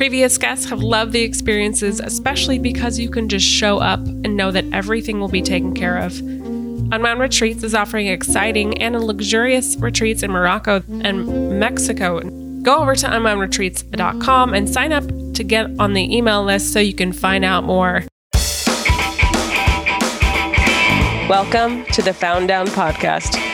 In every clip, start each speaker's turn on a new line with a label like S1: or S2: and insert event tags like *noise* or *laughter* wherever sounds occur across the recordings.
S1: Previous guests have loved the experiences, especially because you can just show up and know that everything will be taken care of. Unwound Retreats is offering exciting and luxurious retreats in Morocco and Mexico. Go over to unwoundretreats.com and sign up to get on the email list so you can find out more. Welcome to the Found Down Podcast.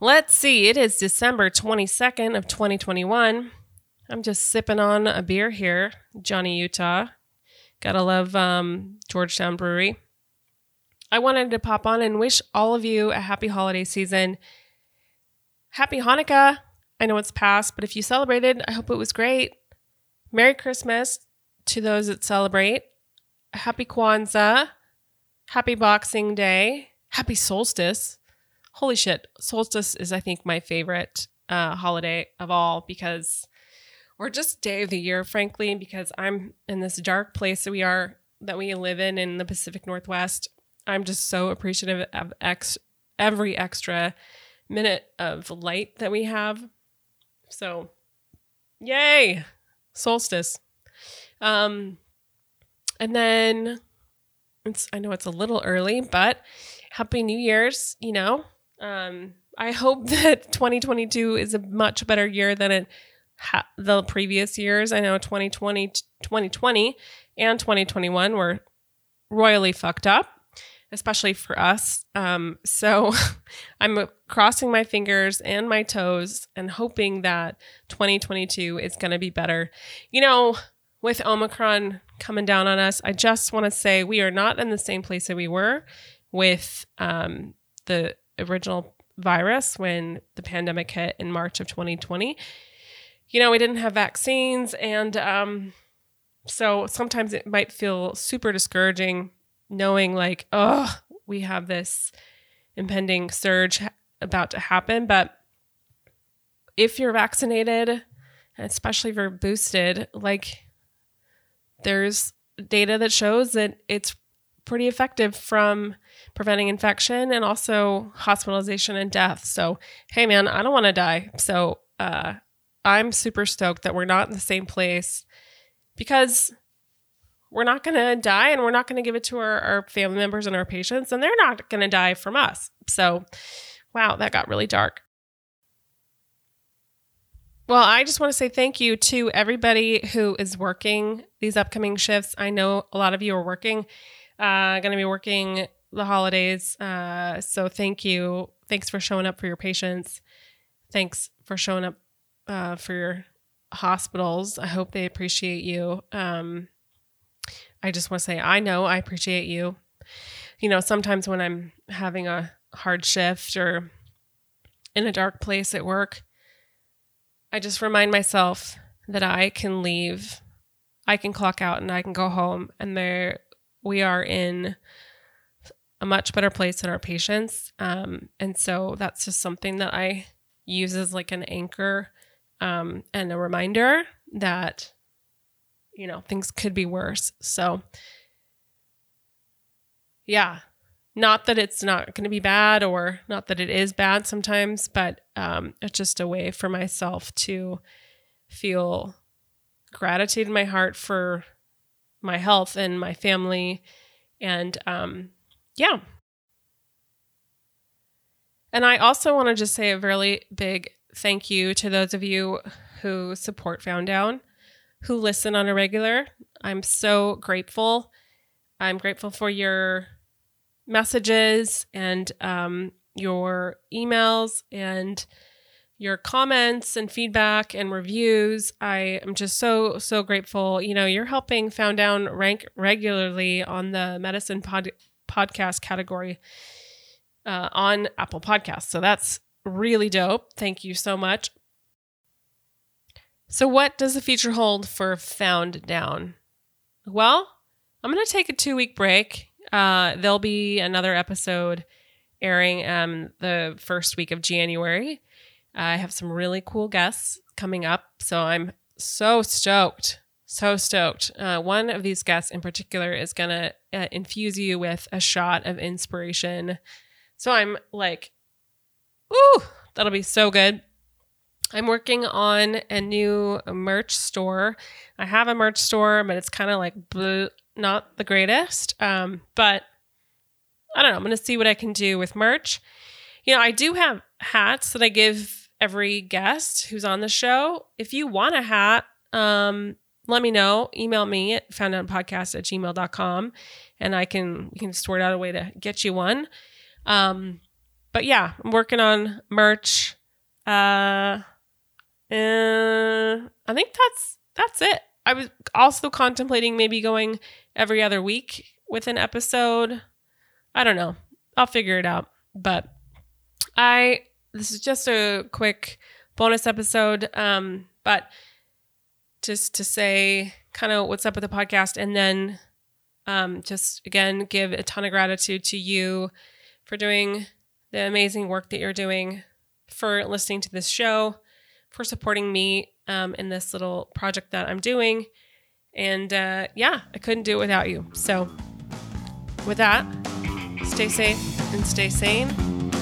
S1: Let's see, it is December 22nd of 2021. I'm just sipping on a beer here, Johnny Utah. Gotta love um, Georgetown Brewery. I wanted to pop on and wish all of you a happy holiday season. Happy Hanukkah. I know it's past, but if you celebrated, I hope it was great. Merry Christmas to those that celebrate. Happy Kwanzaa. Happy Boxing Day. Happy Solstice. Holy shit. Solstice is, I think, my favorite uh, holiday of all because, or just day of the year, frankly, because I'm in this dark place that we are, that we live in in the Pacific Northwest. I'm just so appreciative of ex- every extra minute of light that we have. So, yay, solstice. Um, and then it's I know it's a little early, but happy New Year's, you know. Um I hope *laughs* that 2022 is a much better year than it ha- the previous years. I know 2020 2020 and 2021 were royally fucked up, especially for us. Um so *laughs* I'm crossing my fingers and my toes and hoping that 2022 is going to be better. You know, with Omicron coming down on us, I just want to say we are not in the same place that we were with um, the original virus when the pandemic hit in March of 2020. You know, we didn't have vaccines, and um, so sometimes it might feel super discouraging knowing, like, oh, we have this impending surge about to happen. But if you're vaccinated, especially if you're boosted, like, there's data that shows that it's pretty effective from preventing infection and also hospitalization and death. So, hey man, I don't want to die. So, uh, I'm super stoked that we're not in the same place because we're not going to die and we're not going to give it to our, our family members and our patients, and they're not going to die from us. So, wow, that got really dark. Well, I just want to say thank you to everybody who is working these upcoming shifts. I know a lot of you are working, uh, going to be working the holidays. Uh, so thank you. Thanks for showing up for your patients. Thanks for showing up uh, for your hospitals. I hope they appreciate you. Um, I just want to say, I know I appreciate you. You know, sometimes when I'm having a hard shift or in a dark place at work, I just remind myself that I can leave, I can clock out and I can go home and there we are in a much better place than our patients. Um, and so that's just something that I use as like an anchor um, and a reminder that, you know, things could be worse. So, yeah, not that it's not going to be bad or not that it is bad sometimes, but um, it's just a way for myself to feel gratitude in my heart for my health and my family. And um, yeah. And I also want to just say a really big thank you to those of you who support Found Down, who listen on a regular. I'm so grateful. I'm grateful for your messages and um, your emails and your comments and feedback and reviews. I am just so, so grateful. You know, you're helping Found Down rank regularly on the medicine pod- podcast category uh, on Apple Podcasts. So that's really dope. Thank you so much. So, what does the future hold for Found Down? Well, I'm going to take a two week break. Uh, there'll be another episode airing um, the first week of January. I have some really cool guests coming up. So, I'm so stoked. So stoked. Uh, one of these guests in particular is going to uh, infuse you with a shot of inspiration. So, I'm like, ooh, that'll be so good. I'm working on a new merch store. I have a merch store, but it's kind of like bleh, not the greatest. Um, but I don't know. I'm going to see what I can do with merch. You know, I do have hats that I give every guest who's on the show. If you want a hat, um, let me know. Email me at founddownpodcast at gmail.com and I can we can sort out a way to get you one. Um, but yeah, I'm working on merch. Uh uh, I think that's that's it. I was also contemplating maybe going every other week with an episode. I don't know. I'll figure it out. But I this is just a quick bonus episode. Um, but just to say kind of what's up with the podcast and then um, just again give a ton of gratitude to you for doing the amazing work that you're doing, for listening to this show for supporting me um, in this little project that I'm doing. And uh, yeah, I couldn't do it without you. So, with that, stay safe and stay sane,